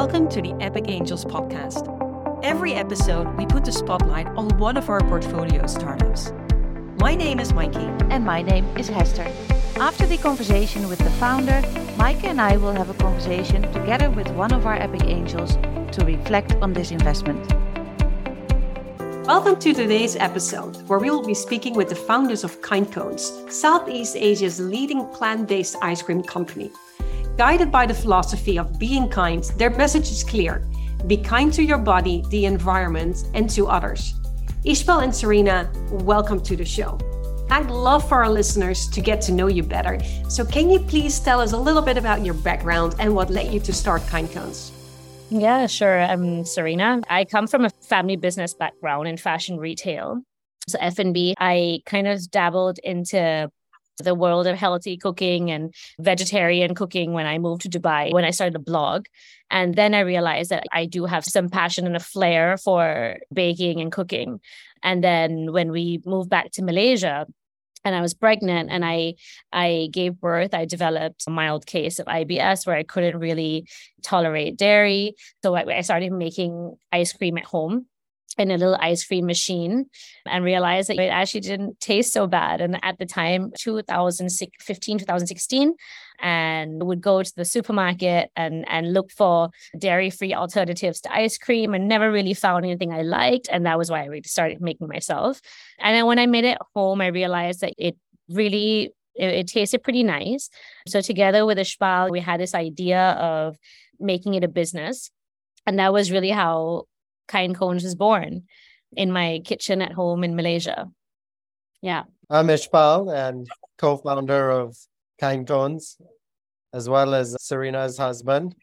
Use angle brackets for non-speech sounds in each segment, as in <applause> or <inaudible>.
Welcome to the Epic Angels podcast. Every episode, we put the spotlight on one of our portfolio startups. My name is Maaike. And my name is Hester. After the conversation with the founder, Maaike and I will have a conversation together with one of our Epic Angels to reflect on this investment. Welcome to today's episode, where we will be speaking with the founders of Kind Kones, Southeast Asia's leading plant based ice cream company. Guided by the philosophy of being kind, their message is clear be kind to your body, the environment, and to others. Ishpal and Serina, welcome to the show. I'd love for our listeners to get to know you better. So, can you please tell us a little bit about your background and what led you to start Kind Kones? Yeah, sure. I'm Serina. I come from a family business background in fashion retail. So F&B, I kind of dabbled into the world of healthy cooking and vegetarian cooking when I moved to Dubai, when I started a blog. And then I realized that I do have some passion and a flair for baking and cooking. And then when we moved back to Malaysia, and I was pregnant and I I gave birth, I developed a mild case of IBS where I couldn't really tolerate dairy. So I, I started making ice cream at home in a little ice cream machine and realized that it actually didn't taste so bad. And at the time, 2015, 2016, and would go to the supermarket and, and look for dairy free alternatives to ice cream and never really found anything I liked. And that was why I really started making myself. And then when I made it home, I realized that it really it, it tasted pretty nice. So together with Ishpal, we had this idea of making it a business. And that was really how Kind Kones was born in my kitchen at home in Malaysia. Yeah. I'm Ishpal and co-founder of Kind Kones, as well as Serina's husband.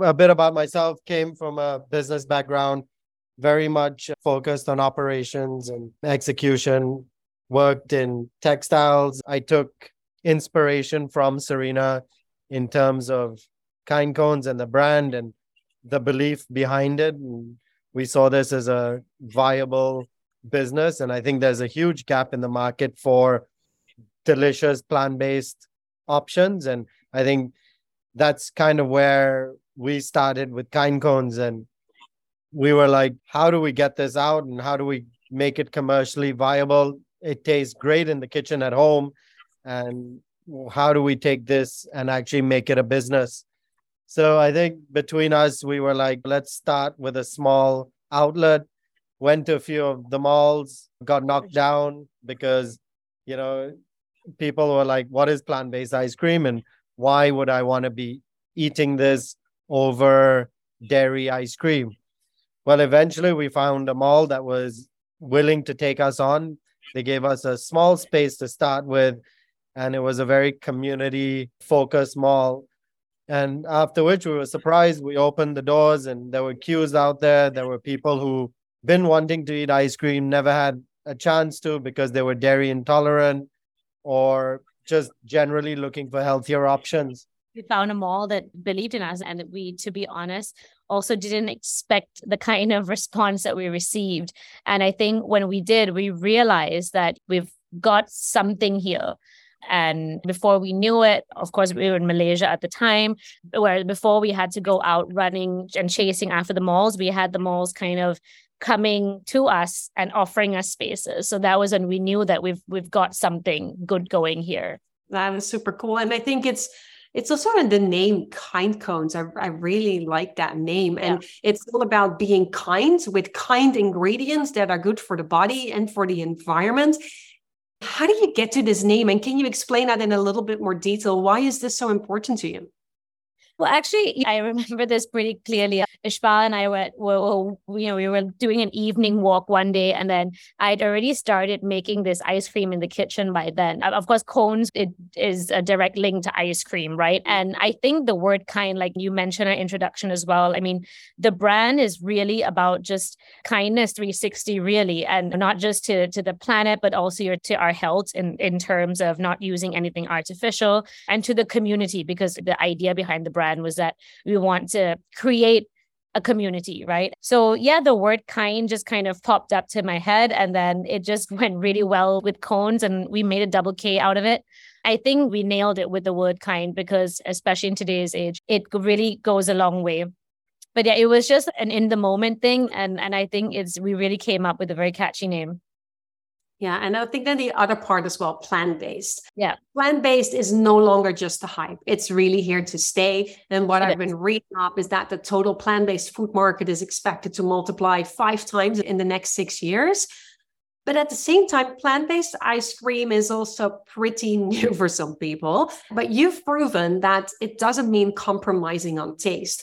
A bit about myself came from a business background, very much focused on operations and execution, worked in textiles. I took inspiration from Serina in terms of Kind Kones and the brand and the belief behind it. And we saw this as a viable business. And I think there's a huge gap in the market for delicious plant based options. And I think that's kind of where we started with Kind Kones. And we were like, how do we get this out and how do we make it commercially viable? It tastes great in the kitchen at home. And how do we take this and actually make it a business? So I think between us, we were like, let's start with a small outlet. Went to a few of the malls, got knocked down because, you know, people were like, what is plant based ice cream? And why would I want to be eating this over dairy ice cream? Well, eventually we found a mall that was willing to take us on. They gave us a small space to start with, and it was a very community focused mall and after which we were surprised. We opened the doors and there were queues out there. There were people who been wanting to eat ice cream, never had a chance to because they were dairy intolerant or just generally looking for healthier options. We found a mall that believed in us and we, to be honest, also didn't expect the kind of response that we received. And I think when we did, we realized that we've got something here and before we knew it, of course, we were in Malaysia at the time, where before we had to go out running and chasing after the malls, we had the malls kind of coming to us and offering us spaces. So that was when we knew that we've we've got something good going here. That was super cool. And I think it's it's also in the name kind kones I, I really like that name and yeah. it's all about being kind with kind ingredients that are good for the body and for the environment how do you get to this name? And can you explain that in a little bit more detail? Why is this so important to you? Well, actually, I remember this pretty clearly. Ishpal and I were, were, you know, we were doing an evening walk one day, and then I'd already started making this ice cream in the kitchen by then. Of course, cones it is a direct link to ice cream, right? And I think the word kind, like you mentioned in introduction as well. I mean, the brand is really about just kindness 360, really, and not just to to the planet, but also to our health in in terms of not using anything artificial, and to the community because the idea behind the brand brand was that we want to create a community, right? So, yeah, the word kind just kind of popped up to my head and then it just <laughs> went really well with cones and we made a double K out of it. I think we nailed it with the word kind because, especially in today's age, it really goes a long way but yeah, it was just an in the moment thing. And and I think it's we really came up with a very catchy name. Yeah, and I think then the other part as well, plant based. Yeah. Plant based is no longer just a hype. It's really here to stay. And what it I've is. been reading up is that the total plant based food market is expected to multiply five times in the next six years. But at the same time, plant based ice cream is also pretty <laughs> new for some people. But you've proven that it doesn't mean compromising on taste.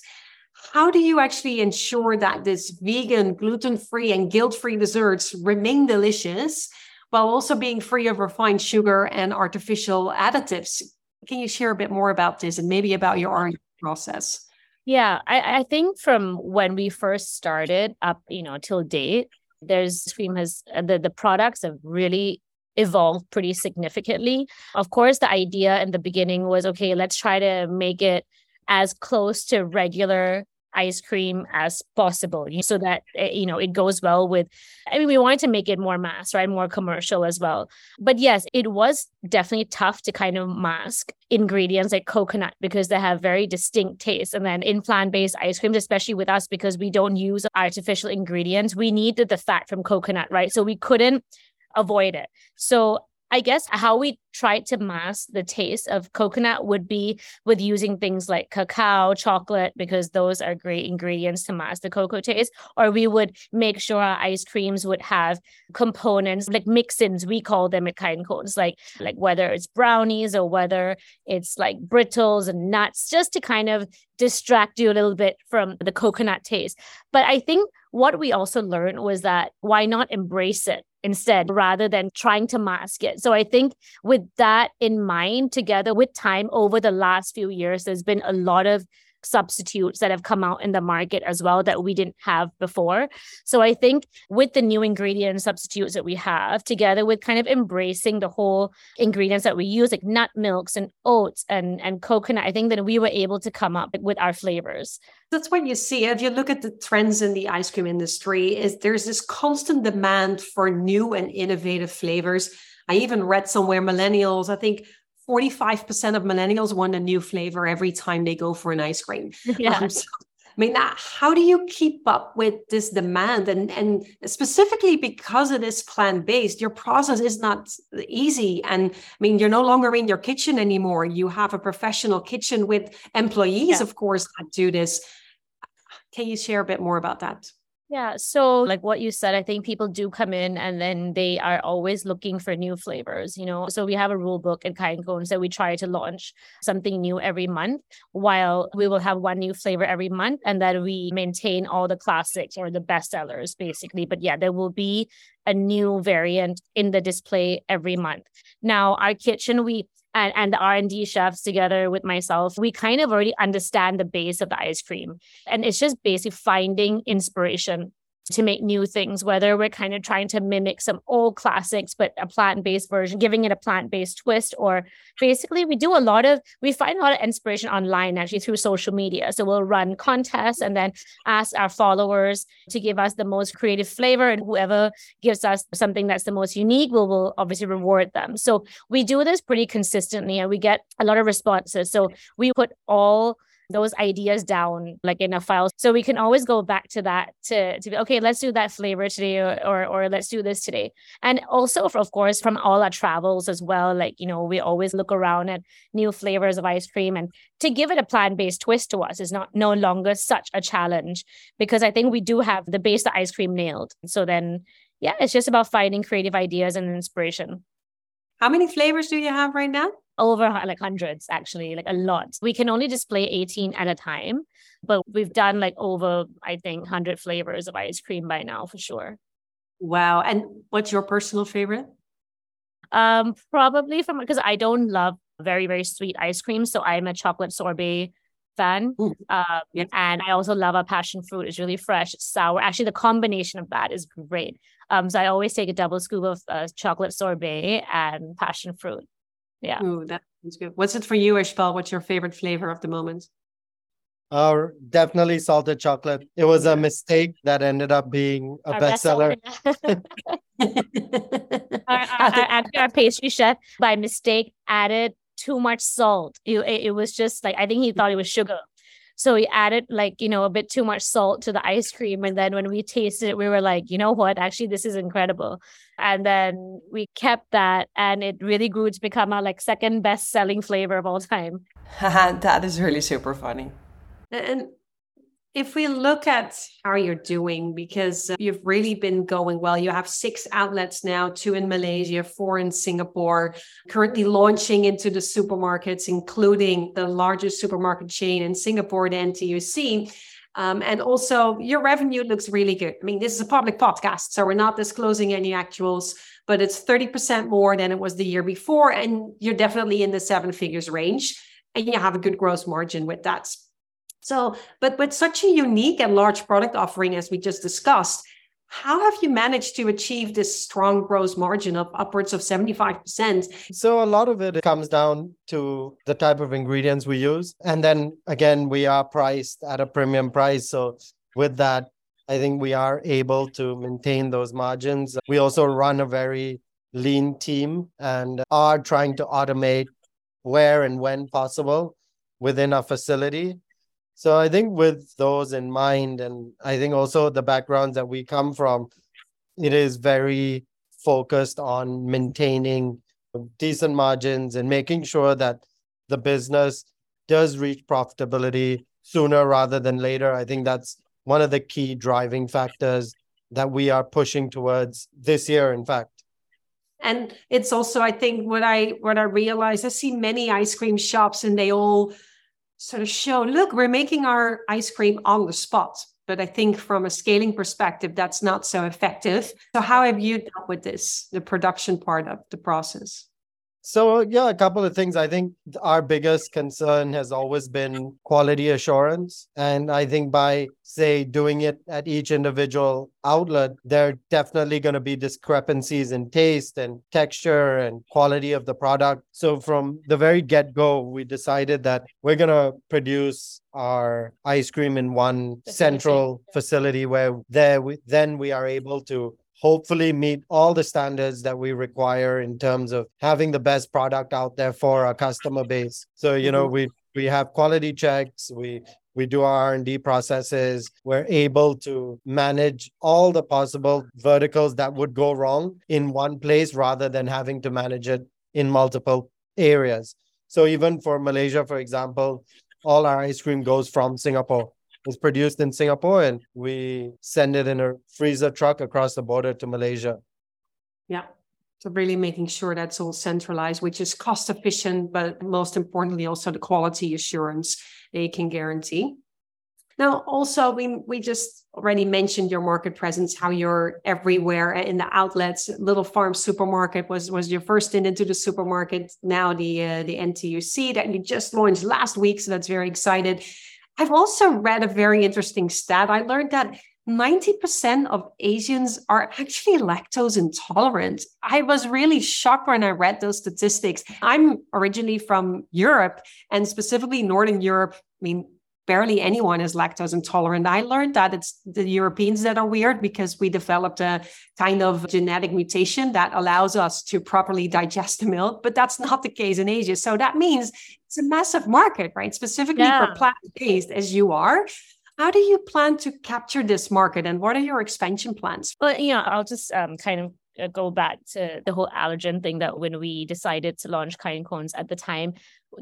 How do you actually ensure that this vegan, gluten free, and guilt free desserts remain delicious? While also being free of refined sugar and artificial additives. Can you share a bit more about this and maybe about your R&D process? Yeah, I, I think from when we first started up, you know, till date, there's Scream has uh, the, the products have really evolved pretty significantly. Of course, the idea in the beginning was okay, let's try to make it as close to regular ice cream as possible so that eh, you know it goes well with i mean we wanted to make it more mass right? More commercial as well. But yes it was definitely tough to kind of mask ingredients like coconut because they have very distinct tastes and then in plant-based ice creams especially with us because we don't use artificial ingredients we needed the fat from coconut right? So we couldn't avoid it. So I guess how we tried to mask the taste of coconut would be with using things like cacao, chocolate, because those are great ingredients to mask the cocoa taste. Or we would make sure our ice creams would have components like mix-ins, we call them at Kind Kones, like like whether it's brownies or whether it's like brittles and nuts, just to kind of distract you a little bit from the coconut taste. But I think what we also learned was that why not embrace it instead rather than trying to mask it. So I think with that in mind, together with time over the last few years, there's been a lot of substitutes that have come out in the market as well that we didn't have before. So I think with the new ingredient substitutes that we have, together with kind of embracing the whole ingredients that we use, like nut milks and oats and, and coconut, I think that we were able to come up with our flavors. That's what you see. If you look at the trends in the ice cream industry, is there's this constant demand for new and innovative flavors. I even read somewhere millennials, I think 45% of millennials want a new flavor every time they go for an ice cream. <laughs> Yeah. Um, so, I mean, how do you keep up with this demand? And, and specifically because it is plant based, your process is not easy. And I mean, you're no longer in your kitchen anymore. You have a professional kitchen with employees, yeah. of course, that do this. Can you share a bit more about that? Yeah. So, like what you said, I think people do come in and then they are always looking for new flavors, you know. So, we have a rule book at Kind Kones that we try to launch something new every month, while we will have one new flavor every month, and that we maintain all the classics or the best sellers, basically. But yeah, there will be a new variant in the display every month. Now, our kitchen, we and, and the R&D chefs together with myself, we kind of already understand the base of the ice cream. And it's just basically finding inspiration to make new things, whether we're kind of trying to mimic some old classics, but a plant based version, giving it a plant based twist, or basically we do a lot of, we find a lot of inspiration online actually through social media. So we'll run contests and then ask our followers to give us the most creative flavor, and whoever gives us something that's the most unique, we'll, will obviously reward them. So we do this pretty consistently and we get a lot of responses. So we put all those ideas down like in a file. So we can always go back to that to to be okay let's do that flavor today or or, or let's do this today. And also for, of course from all our travels as well like you know we always look around at new flavors of ice cream. And to give it a plant-based twist to us is not no longer such a challenge because i think we do have the base of ice cream nailed. So then yeah it's just about finding creative ideas and inspiration. How many flavors do you have right now over like hundreds actually like a lot. We can only display 18 at a time but we've done like over i think 100 flavors of ice cream by now for sure. Wow. And what's your personal favorite? Um probably from because i don't love very very sweet ice cream so i'm a chocolate sorbet fan. Um, and i also love a passion fruit. It's really fresh sour. Actually the combination of that is great. Um so i always take a double scoop of uh, chocolate sorbet and passion fruit yeah. Ooh, that sounds good. What's it for you, Ishpal? What's your favorite flavor of the moment? Uh, definitely salted chocolate. It was a mistake that ended up being a bestseller. <laughs> our, our, <laughs> our, our, pastry chef, by mistake, added too much salt. It, it, it was just like I think he thought it was sugar. So we added like, you know, a bit too much salt to the ice cream. And then when we tasted it, we were like, you know what? Actually, this is incredible. And then we kept that and it really grew to become our like second best selling flavor of all time. that is really super funny. And if we look at how you're doing, because you've really been going well, you have six outlets now, two in Malaysia, four in Singapore, currently launching into the supermarkets, including the largest supermarket chain in Singapore, the NTUC. Um, and also, your revenue looks really good. I mean, this is a public podcast, so we're not disclosing any actuals, but it's 30% more than it was the year before. And you're definitely in the seven figures range, and you have a good gross margin with that. So, but with such a unique and large product offering as we just discussed, how have you managed to achieve this strong gross margin of upwards of 75%? So, a lot of it comes down to the type of ingredients we use. And then again, we are priced at a premium price. So, with that, I think we are able to maintain those margins. We also run a very lean team and are trying to automate where and when possible within our facility so I think with those in mind, and I think also the backgrounds that we come from, it is very focused on maintaining decent margins and making sure that the business does reach profitability sooner rather than later. I think that's one of the key driving factors that we are pushing towards this year, in fact. And it's also, I think, what I what I realize, I see many ice cream shops and they all sort of show look we're making our ice cream on the spot. But i think from a scaling perspective that's not so effective. So how have you dealt with this the production part of the process so, uh, yeah, a couple of things. I think our biggest concern has always been quality assurance. And I think by, say, doing it at each individual outlet, there are definitely going to be discrepancies in taste and texture and quality of the product. So, from the very get go, we decided that we're going to produce our ice cream in one central facility where there we, then we are able to hopefully meet all the standards that we require in terms of having the best product out there for our customer base. So you know mm-hmm. we we have quality checks. We we do our r&d processes. We're able to manage all the possible verticals that would go wrong in one place rather than having to manage it in multiple areas. So even for malaysia for example all our ice cream goes from singapore it's produced in Singapore and we send it in a freezer truck across the border to Malaysia. Yeah. So really making sure that's all centralized, which is cost efficient, but most importantly, also the quality assurance they can guarantee. Now, also, we, we just already mentioned your market presence, how you're everywhere in the outlets. Little Farm Supermarket was, was your first in into the supermarket. Now the uh, the NTUC that you just launched last week, so that's very excited. I've also read a very interesting stat. I learned that 90% of Asians are actually lactose intolerant. I was really shocked when I read those statistics. I'm originally from Europe and specifically Northern Europe. I mean, barely anyone is lactose intolerant. I learned that it's the Europeans that are weird because we developed a kind of genetic mutation that allows us to properly digest the milk, but that's not the case in Asia. So that means it's a massive market, right? Specifically yeah. for plant based as you are. How do you plan to capture this market and what are your expansion plans? Well, you know, I'll just um, kind of go back to the whole allergen thing that when we decided to launch kind kones at the time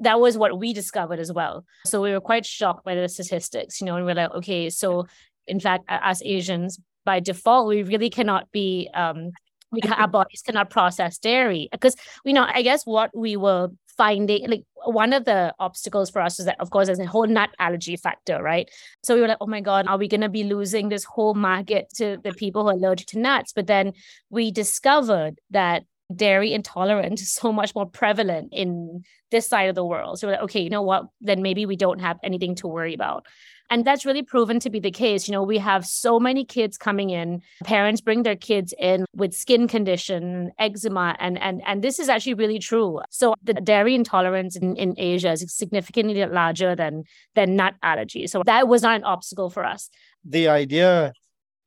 that was what we discovered as well. So we were quite shocked by the statistics you know and we're like okay so in fact as asians by default we really cannot be um we can, our bodies cannot process dairy. Because you know i guess what we were finding like one of the obstacles for us is that of course there's a whole nut allergy factor right? So we were like oh my god are we going to be losing this whole market to the people who are allergic to nuts? But then we discovered that dairy intolerance is so much more prevalent in this side of the world. So we're like okay you know what? Then maybe we don't have anything to worry about and that's really proven to be the case. You know, we have so many kids coming in. Parents bring their kids in with skin condition, eczema, and and and this is actually really true. So the dairy intolerance in, in Asia is significantly larger than than nut allergy. So that was not an obstacle for us. The idea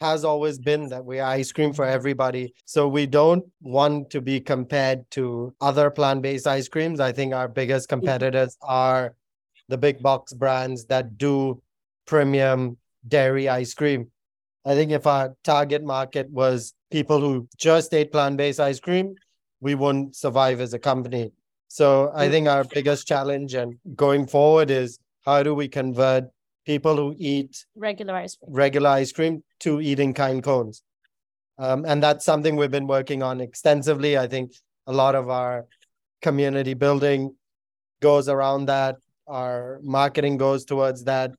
has always been that we ice cream for everybody. So we don't want to be compared to other plant based ice creams. I think our biggest mm-hmm. competitors are the big box brands that do premium dairy ice cream. I think if our target market was people who just ate plant based ice cream, we wouldn't survive as a company. So I think our biggest challenge and going forward is how do we convert people who eat regular ice cream, regular ice cream to eating kind kones? Um, and that's something we've been working on extensively. I think a lot of our community building goes around that. Our marketing goes towards that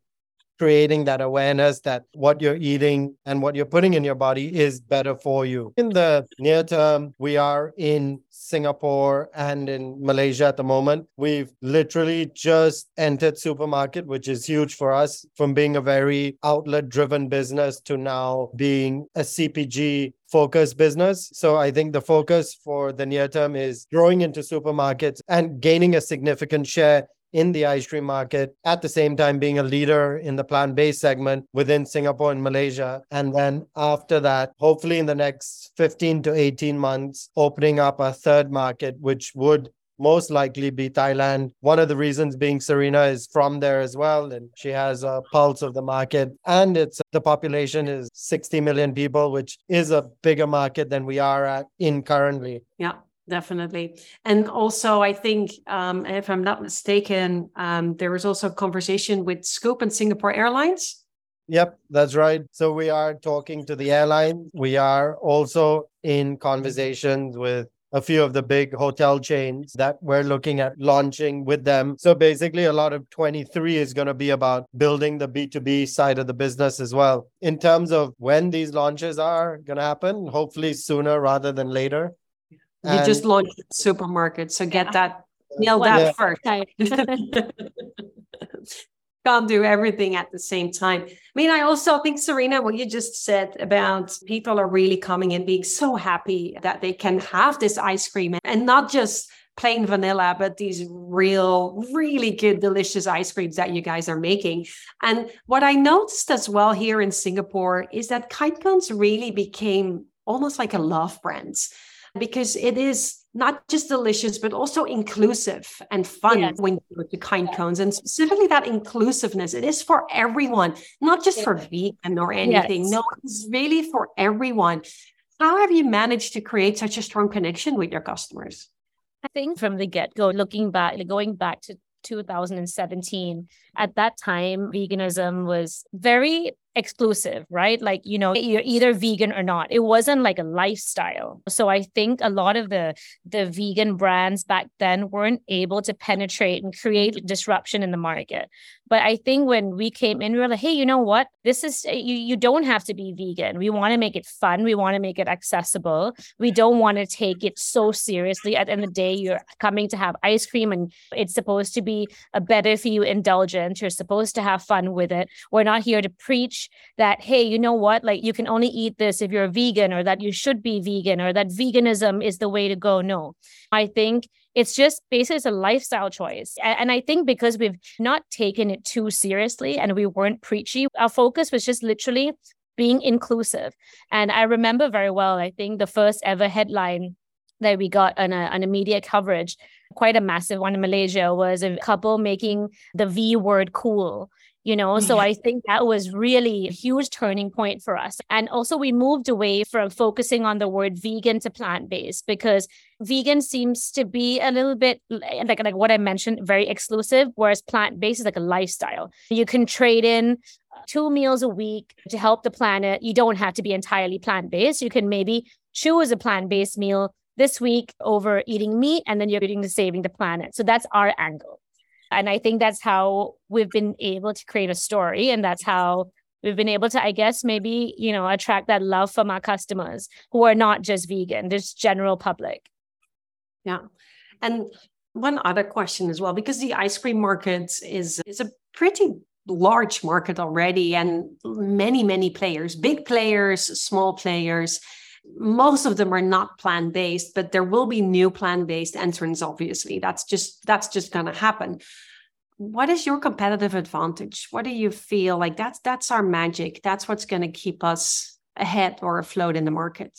creating that awareness that what you're eating and what you're putting in your body is better for you. In the near term, we are in Singapore and in Malaysia at the moment. We've literally just entered supermarket, which is huge for us from being a very outlet driven business to now being a CPG focused business. So I think the focus for the near term is growing into supermarkets and gaining a significant share in the ice cream market, at the same time being a leader in the plant based segment within Singapore and Malaysia. And then after that, hopefully in the next 15 to 18 months, opening up a third market, which would most likely be Thailand. One of the reasons being Serina is from there as well, and she has a pulse of the market. And it's the population is 60 million people, which is a bigger market than we are at in currently. Yeah definitely. And also, I think, um, if I'm not mistaken, um, there was also a conversation with Scoot and Singapore Airlines. Yep, that's right. So we are talking to the airline. We are also in conversations with a few of the big hotel chains that we're looking at launching with them. So basically, a lot of 23 is going to be about building the B2B side of the business as well. In terms of when these launches are going to happen, hopefully sooner rather than later. You just launched supermarket, so get that nail that yeah. first. <laughs> Can't do everything at the same time. I mean, I also think Serina, what you just said about people are really coming and being so happy that they can have this ice cream and not just plain vanilla, but these real, really good, delicious ice creams that you guys are making. And what I noticed as well here in Singapore is that Kind Kones really became almost like a love brand because it is not just delicious, but also inclusive and fun yes. when you go to kind kones. And specifically that inclusiveness, it is for everyone, not just for vegan or anything. Yes. No, it's really for everyone. How have you managed to create such a strong connection with your customers? I think from the get go, looking back, going back to 2017, at that time, veganism was very exclusive, right? Like, you know, you're either vegan or not. It wasn't like a lifestyle. So I think a lot of the the vegan brands back then weren't able to penetrate and create disruption in the market. But I think when we came in, we were like, hey, you know what? This is eh, you you don't have to be vegan. We want to make it fun. We want to make it accessible. We don't want to take it so seriously. At the end of the day, you're coming to have ice cream and it's supposed to be a better for you indulgence. You're supposed to have fun with it. We're not here to preach that, hey, you know what? Like you can only eat this if you're a vegan or that you should be vegan or that veganism is the way to go. No. I think it's just basically it's a lifestyle choice. And I think because we've not taken it too seriously and we weren't preachy, our focus was just literally being inclusive. And I remember very well, I think the first ever headline that we got on a, on a media coverage, quite a massive one in Malaysia, was a couple making the V word cool you know? So i think that was really a huge turning point for us. And also we moved away from focusing on the word vegan to plant-based because vegan seems to be a little bit like like what i mentioned very exclusive whereas plant-based is like a lifestyle. You can trade in uh, two meals a week to help the planet. You don't have to be entirely plant-based. You can maybe choose a plant-based meal this week over eating meat and then you're eating to saving the planet. So that's our angle and I think that's how we've been able to create a story. And that's how we've been able to, I guess, maybe, you know, attract that love from our customers who are not just vegan, just general public. Yeah. And one other question as well, because the ice cream market is is a pretty large market already and many, many players, big players, small players most of them are not plant based but there will be new plant based entrants obviously. That's just that's just going to happen. What is your competitive advantage? What do you feel like that's that's our magic? That's what's going to keep us ahead or afloat in the market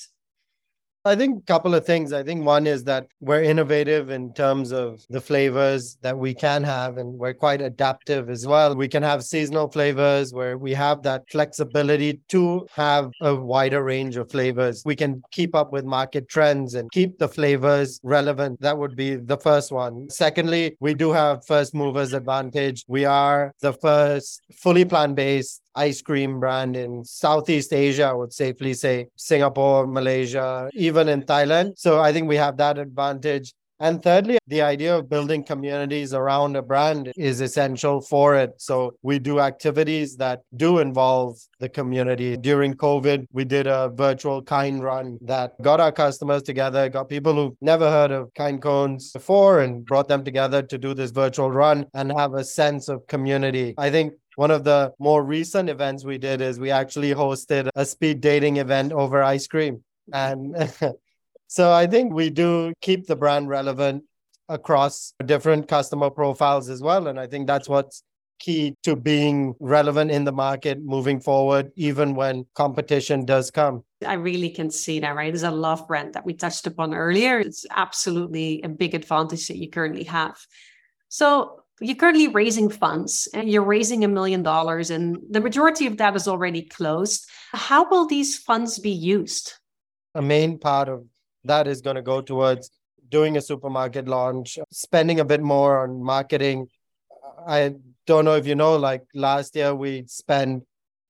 I think a couple of things. I think one is that we're innovative in terms of the flavors that we can have, and we're quite adaptive as well. We can have seasonal flavors where we have that flexibility to have a wider range of flavors. We can keep up with market trends and keep the flavors relevant. That would be the first one. Secondly, we do have first movers advantage. We are the first fully plant based ice cream brand in Southeast Asia, I would safely say Singapore, Malaysia, even in Thailand. So I think we have that advantage. And thirdly, the idea of building communities around a brand is essential for it. So we do activities that do involve the community. During COVID, we did a virtual kind run that got our customers together, got people who've never heard of kind kones before and brought them together to do this virtual run and have a sense of community. I think one of the more recent events we did is we actually hosted a speed dating event over ice cream. And <laughs> so I think we do keep the brand relevant across different customer profiles as well. And I think that's what's key to being relevant in the market moving forward, even when competition does come. I really can see that, right? There's a love brand that we touched upon earlier. It's absolutely a big advantage that you currently have. So you're currently raising funds and you're raising a million dollars, and the majority of that is already closed. How will these funds be used? A main part of that is going to go towards doing a supermarket launch, spending a bit more on marketing. I don't know if you know, like last year we spent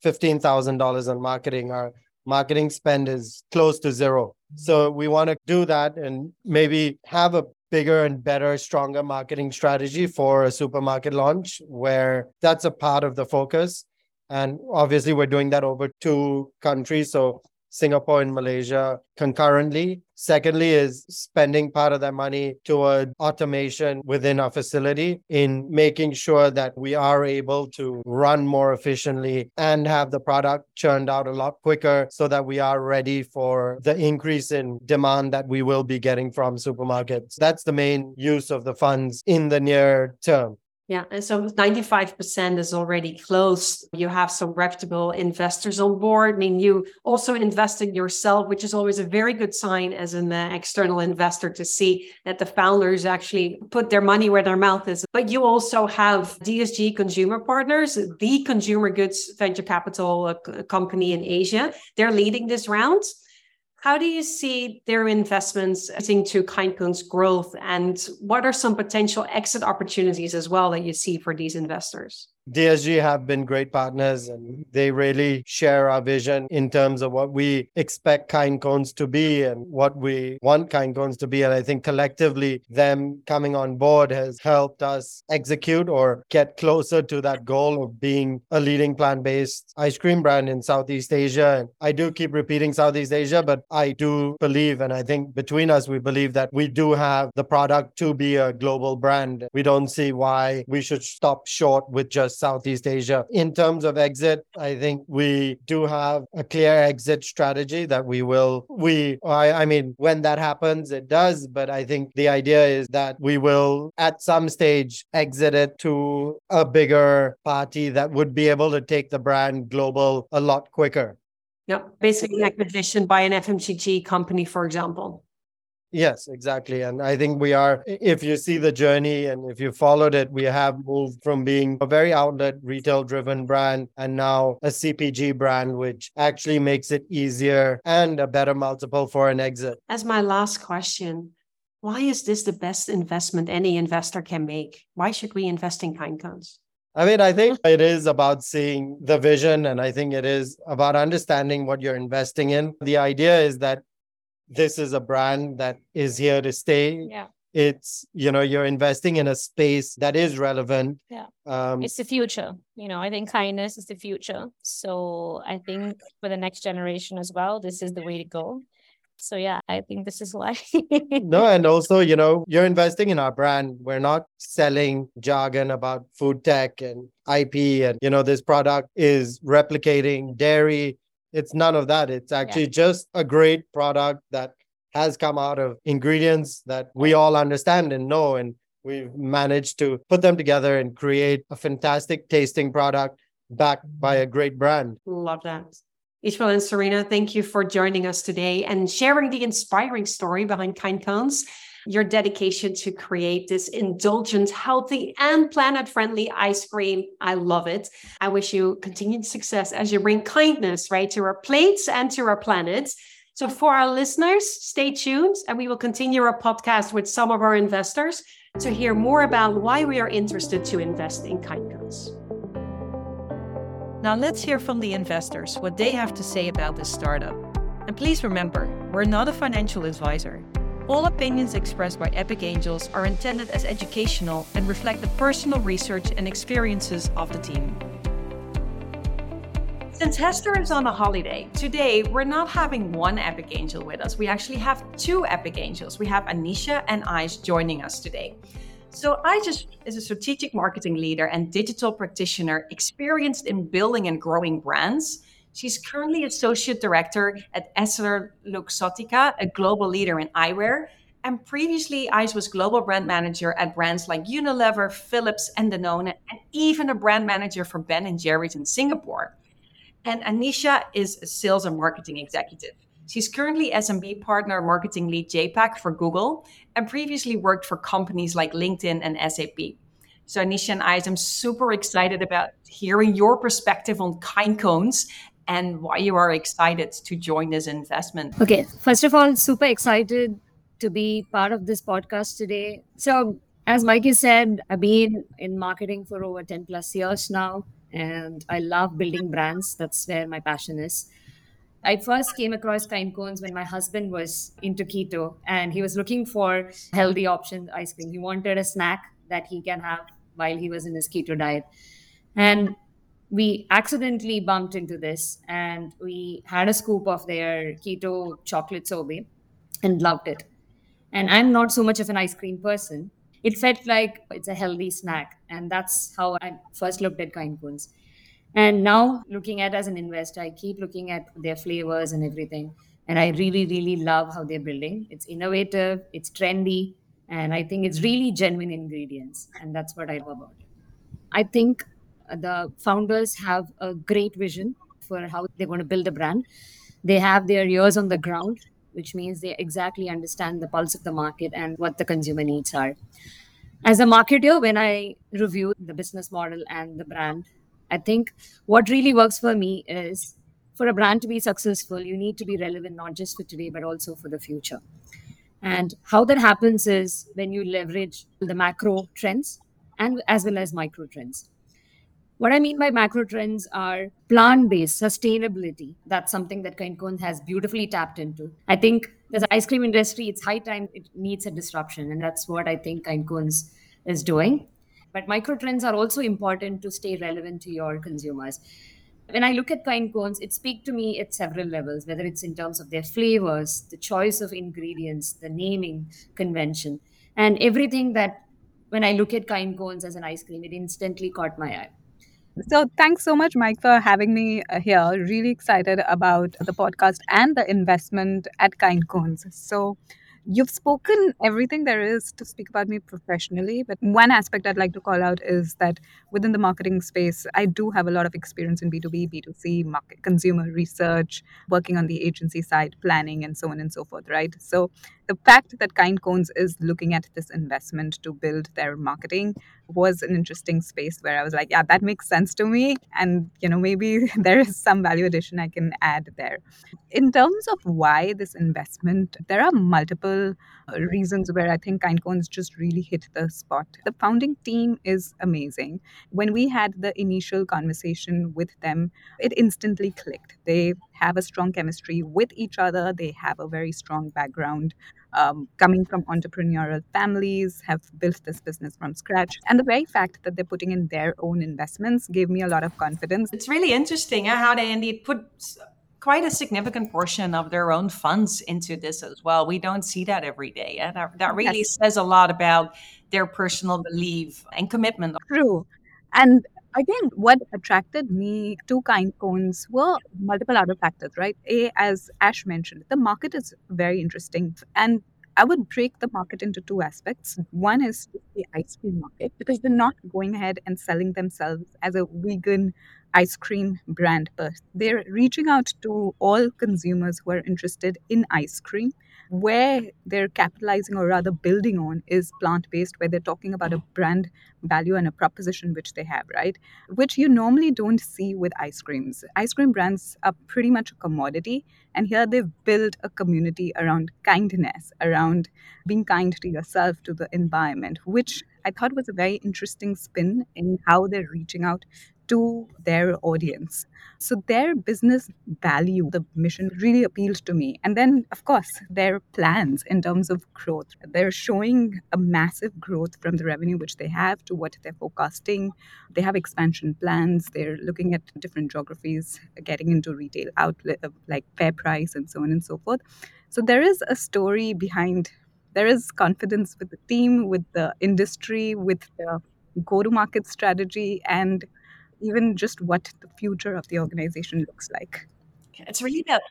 $15,000 on marketing. Our marketing spend is close to zero. So we want to do that and maybe have a bigger and better, stronger marketing strategy for a supermarket launch where that's a part of the focus. And obviously, we're doing that over two countries. So Singapore and Malaysia concurrently. Secondly, is spending part of that money toward automation within our facility in making sure that we are able to run more efficiently and have the product churned out a lot quicker so that we are ready for the increase in demand that we will be getting from supermarkets. That's the main use of the funds in the near term. Yeah, and so 95% is already closed. You have some reputable investors on board. I mean, you also invested yourself, which is always a very good sign as an uh, external investor to see that the founders actually put their money where their mouth is. But you also have DSG Consumer Partners, the consumer goods venture capital uh, company in Asia. They're leading this round. How do you see their investments into KindKone's growth, and what are some potential exit opportunities as well that you see for these investors? DSG have been great partners and they really share our vision in terms of what we expect kind kones to be and what we want kind kones to be. And I think collectively, them coming on board has helped us execute or get closer to that goal of being a leading plant based ice cream brand in Southeast Asia. And I do keep repeating Southeast Asia, but I do believe, and I think between us, we believe that we do have the product to be a global brand. We don't see why we should stop short with just Southeast Asia. In terms of exit, I think we do have a clear exit strategy that we will, we, I, I mean, when that happens, it does. But I think the idea is that we will at some stage exit it to a bigger party that would be able to take the brand global a lot quicker. Yeah, basically an acquisition by an FMCG company, for example. Yes, exactly. And I think we are, if you see the journey and if you followed it, we have moved from being a very outlet retail driven brand and now a CPG brand, which actually makes it easier and a better multiple for an exit. As my last question, why is this the best investment any investor can make? Why should we invest in KindKones? I mean, I think it is about seeing the vision and I think it is about understanding what you're investing in. The idea is that this is a brand that is here to stay. Yeah. It's, you know, you're investing in a space that is relevant. Yeah. Um, it's the future. You know, I think kindness is the future. So I think for the next generation as well, this is the way to go. So yeah, I think this is why. <laughs> no, and also, you know, you're investing in our brand. We're not selling jargon about food tech and IP and you know, this product is replicating dairy it's none of that. It's actually yeah. just a great product that has come out of ingredients that we all understand and know. And we've managed to put them together and create a fantastic tasting product backed by a great brand. Love that. Ishmael and Serina, thank you for joining us today and sharing the inspiring story behind Kind Kones your dedication to create this indulgent, healthy, and planet friendly ice cream. I love it. I wish you continued success as you bring kindness, right, to our plates and to our planet. So, for our listeners, stay tuned and we will continue our podcast with some of our investors to hear more about why we are interested to invest in Kind Kones. Now, let's hear from the investors what they have to say about this startup. And please remember, we're not a financial advisor. All opinions expressed by Epic Angels are intended as educational and reflect the personal research and experiences of the team. Since Hester is on a holiday, today we're not having one Epic Angel with us. We actually have two Epic Angels. We have Anisha and Aish joining us today. So, Aish is a strategic marketing leader and digital practitioner experienced in building and growing brands She's currently Associate Director at Essler Luxottica, a global leader in eyewear. And previously, Aish was Global Brand Manager at brands like Unilever, Philips, and Danone, and even a brand manager for Ben & Jerry's in Singapore. And Anisha is a Sales and Marketing Executive. She's currently SMB Partner Marketing Lead JPAC for Google and previously worked for companies like LinkedIn and SAP. So, Anisha and I, I'm super excited about hearing your perspective on kind kones and why you are excited to join this investment. Okay, first of all, super excited to be part of this podcast today. So, as Maaike said, I've been in marketing for over 10 plus years now, and I love building brands. That's where my passion is. I first came across kind kones when my husband was into keto and he was looking for healthy options ice cream. He wanted a snack that he can have while he was in his keto diet. And we accidentally bumped into this and we had a scoop of their keto chocolate sorbet and loved it. And I'm not so much of an ice cream person. It felt like it's a healthy snack. And that's how I first looked at kind. And now, looking at as an investor, I keep looking at their flavors and everything. And I really, really love how they're building. It's innovative, it's trendy, and I think it's really genuine ingredients. And that's what I love about it. I think the founders have a great vision for how they want to build a brand. They have their ears on the ground, which means they exactly understand the pulse of the market and what the consumer needs are. As a marketer, when I review the business model and the brand, I think what really works for me is for a brand to be successful, you need to be relevant not just for today, but also for the future. And how that happens is when you leverage the macro trends and as well as micro trends. What I mean by macro trends are plant based sustainability. That's something that KindKone has beautifully tapped into. I think as ice cream industry, it's high time it needs a disruption. And that's what I think KindKones is doing. But micro trends are also important to stay relevant to your consumers. When I look at kind kones, it speaks to me at several levels, whether it's in terms of their flavors, the choice of ingredients, the naming convention, and everything that when I look at kind kones as an ice cream, it instantly caught my eye. So, thanks so much, Maaike, for having me uh, here. Really excited about the podcast and the investment at Kind Kones. So, You've spoken everything there is to speak about me professionally, but one aspect I'd like to call out is that within the marketing space, I do have a lot of experience in B2B, B2C, market, consumer research, working on the agency side, planning, and so on and so forth, right? So the fact that Kind Kones is looking at this investment to build their marketing was an interesting space where I was like, yeah, that makes sense to me. And, you know, maybe <laughs> there is some value addition I can add there. In terms of why this investment, there are multiple uh, reasons where I think KindKones just really hit the spot. The founding team is amazing. When we had the initial conversation with them, it instantly clicked. They have a strong chemistry with each other, they have a very strong background. Um, coming from entrepreneurial families, have built this business from scratch. And the very fact that they're putting in their own investments gave me a lot of confidence. It's really interesting how they indeed put quite a significant portion of their own funds into this as well. We don't see that every day. And that, that really yes. says a lot about their personal belief and commitment. True. And I think what attracted me to Kind Kones were multiple other factors, right? A, as Aish mentioned, the market is very interesting. And I would break the market into two aspects. One is the ice cream market because they're not going ahead and selling themselves as a vegan ice cream brand, but they're reaching out to all consumers who are interested in ice cream where they're capitalizing or rather building on is plant based, where they're talking about a mm-hmm. brand value and a proposition which they have, right? Which you normally don't see with ice creams. Ice cream brands are pretty much a commodity, and here they've built a community around kindness, around being kind to yourself, to the environment, which I thought was a very interesting spin in how they're reaching out to their audience. So their business value, the mission really appealed to me. And then, of course, their plans in terms of growth. They're showing a massive growth from the revenue which they have to what they're forecasting. They have expansion plans. They're looking at different geographies, getting into retail outlet uh, like FairPrice and so on and so forth. So there is a story behind there is confidence with the team, with the industry, with the go to market strategy, and even just what the future of the organization looks like. It's really that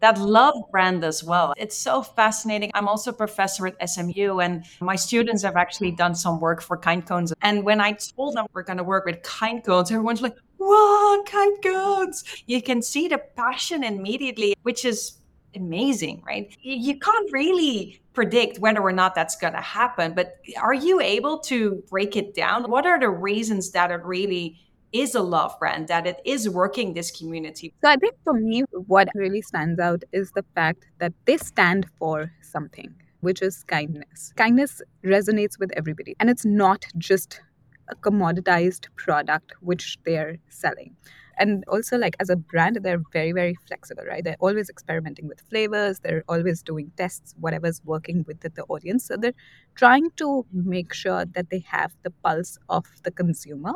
that love brand as well. It's so fascinating. I'm also a professor at SMU, and my students have actually done some work for Kind Kones. And when I told them we're going to work with Kind Kones, everyone's like, "Wow, Kind Kones!" You can see the passion immediately, which is amazing, right? You can't really predict whether or not that's going to happen, but are you able to break it down? What are the reasons that it really is a love brand, that it is working this community? So I think for me, what really stands out is the fact that they stand for something, which is kindness. Kindness resonates with everybody, and it's not just a commoditized product which they're selling and also like as a brand they're very very flexible right they're always experimenting with flavors they're always doing tests whatever's working with the, the audience so they're trying to make sure that they have the pulse of the consumer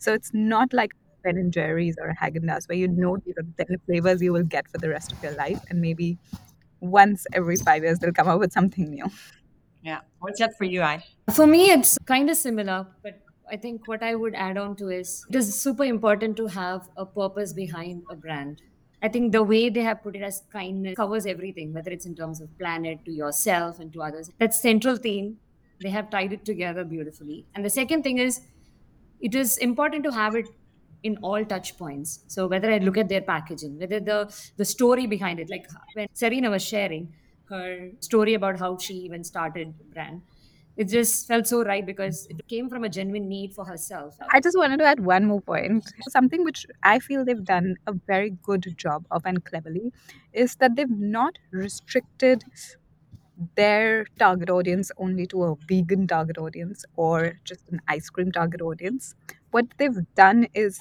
so it's not like Ben and Jerry's or Haagen-Dazs where you know the flavors you will get for the rest of your life, and maybe once every five years they'll come up with something new. Yeah, what's that for you, I? For me, it's kind of similar, but I think what I would add on to is it is super important to have a purpose behind a brand. I think the way they have put it as kindness covers everything, whether it's in terms of planet, to yourself, and to others. That central theme, they have tied it together beautifully. And the second thing is it is important to have it in all touch points so whether i look at their packaging whether the the story behind it like when serina was sharing her story about how she even started brand it just felt so right because it came from a genuine need for herself. I just wanted to add one more point. Something which I feel they've done a very good job of and cleverly is that they've not restricted their target audience only to a vegan target audience or just an ice cream target audience. What they've done is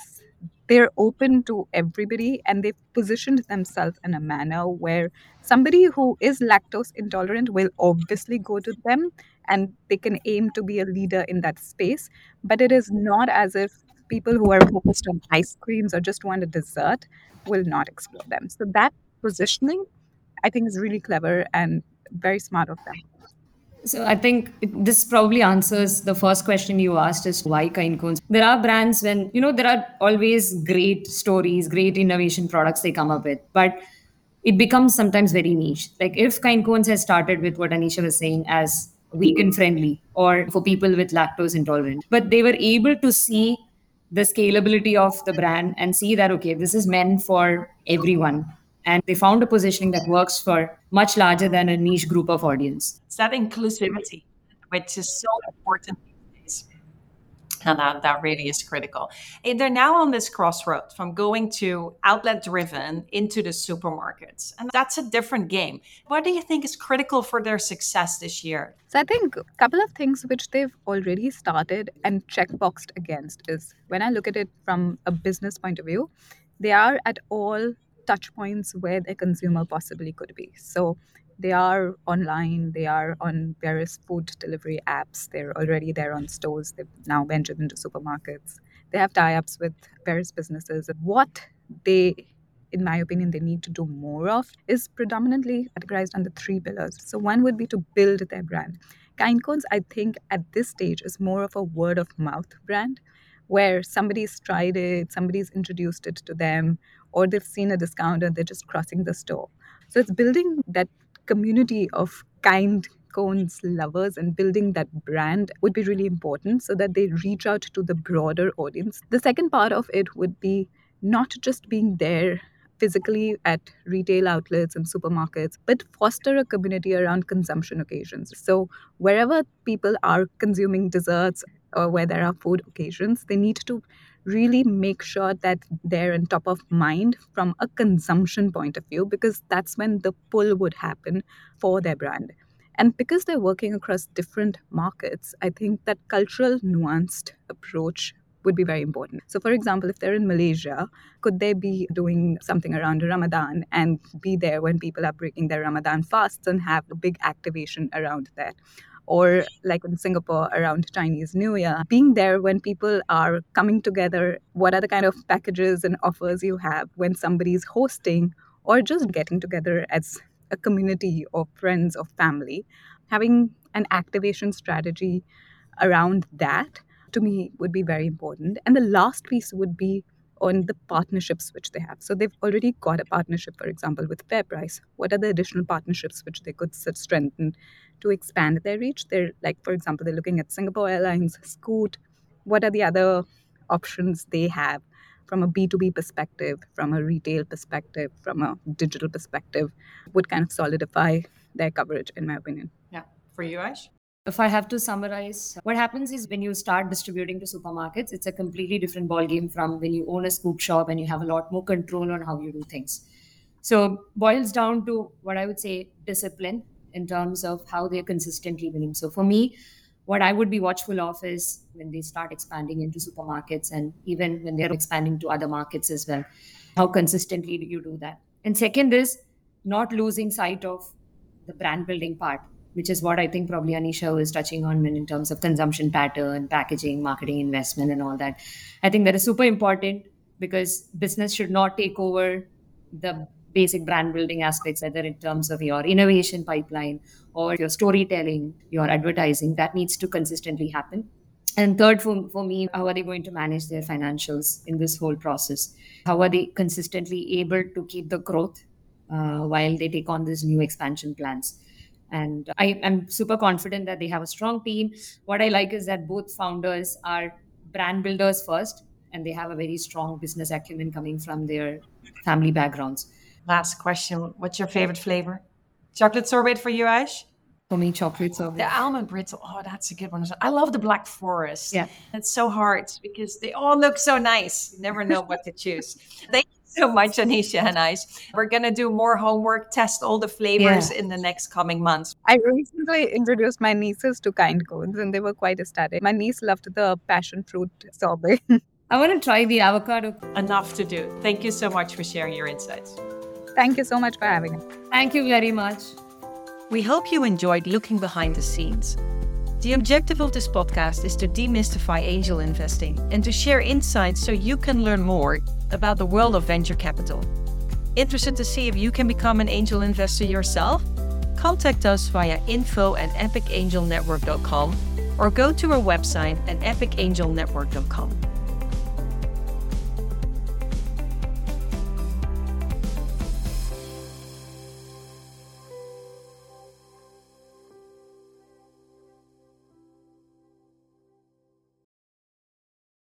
they're open to everybody and they've positioned themselves in a manner where somebody who is lactose intolerant will obviously go to them and they can aim to be a leader in that space. But it is not as if people who are focused on ice creams or just want a dessert will not explore them. So that positioning I think is really clever and very smart of them. So I think this probably answers the first question you asked is why kind kones. There are brands when you know there are always great stories, great innovation products they come up with, but it becomes sometimes very niche. Like if kind kones has started with what Anisha was saying as vegan friendly or for people with lactose intolerant, but they were able to see the scalability of the brand and see that okay, this is meant for everyone and they found a positioning that works for much larger than a niche group of audience. It's that inclusivity, which is so important these. And that, that really is critical. And they're now on this crossroad from going to outlet driven into the supermarkets. And that's a different game. What do you think is critical for their success this year? So I think a couple of things which they've already started and checkboxed against is when I look at it from a business point of view, they are at all touch points where the consumer possibly could be. So they are online, they are on various food delivery apps, they're already there on stores, they've now ventured into supermarkets. They have tie ups with various businesses. What they in my opinion, they need to do more of is predominantly categorized under three pillars. So, one would be to build their brand. Kind Kones, I think, at this stage is more of a word of mouth brand where somebody's tried it, somebody's introduced it to them, or they've seen a discount and they're just crossing the store. So it's building that community of kind kones lovers and building that brand would be really important so that they reach out to the broader audience. The second part of it would be not just being there physically at retail outlets and supermarkets, but foster a community around consumption occasions. So, wherever people are consuming desserts or where there are food occasions, they need to really make sure that they're on top of mind from a consumption point of view because that's when the pull would happen for their brand. And because they're working across different markets, I think that cultural nuanced approach would be very important. So, for example, if they're in Malaysia, could they be doing something around Ramadan and be there when people are breaking their Ramadan fasts and have a big activation around that? Or, like in Singapore, around Chinese New Year, being there when people are coming together, what are the kind of packages and offers you have when somebody's hosting or just getting together as a community of friends or family, having an activation strategy around that to me would be very important. And the last piece would be on the partnerships which they have. So they've already got a partnership, for example, with FairPrice. What are the additional partnerships which they could strengthen to expand their reach? They're like, for example, they're looking at Singapore Airlines, Scoot. What are the other options they have from a B2B perspective, from a retail perspective, from a digital perspective, would kind of solidify their coverage, in my opinion. Yeah. For you, Aish? if I have to summarize, what happens is when you start distributing to supermarkets, it's a completely different ballgame from when you own a scoop shop and you have a lot more control on how you do things. So boils down to what I would say discipline in terms of how they're consistently winning. So for me, what I would be watchful of is when they start expanding into supermarkets and even when they're expanding to other markets as well. How consistently do you do that? And second is not losing sight of the brand building part which is what I think probably Anisha was touching on in terms of consumption pattern, packaging, marketing investment, and all that. I think that is super important because business should not take over the basic brand building aspects, whether in terms of your innovation pipeline or your storytelling, your advertising, that needs to consistently happen. And third, for, for me, how are they going to manage their financials in this whole process? How are they consistently able to keep the growth uh, while they take on these new expansion plans? and I am super confident that they have a strong team. What I like is that both founders are brand builders first, and they have a very strong business acumen coming from their family backgrounds. Last question: What's your favorite flavor? Chocolate sorbet for you, Aish? For me, chocolate oh, sorbet. The almond brittle. Oh, that's a good one. I love the black forest. Yeah, it's so hard because they all look so nice. You never know what to choose. <laughs> Thank you so much, Anisha and I. We're going to do more homework, test all the flavors yeah. in the next coming months. I recently introduced my nieces to kind kones and they were quite ecstatic. My niece loved the passion fruit sorbet. <laughs> I want to try the avocado. Enough to do. Thank you so much for sharing your insights. Thank you so much for having me. Thank you very much. We hope you enjoyed looking behind the scenes. The objective of this podcast is to demystify angel investing and to share insights so you can learn more about the world of venture capital. Interested to see if you can become an angel investor yourself? Contact us via info at epicangelnetwork.com or go to our website at epicangelnetwork.com.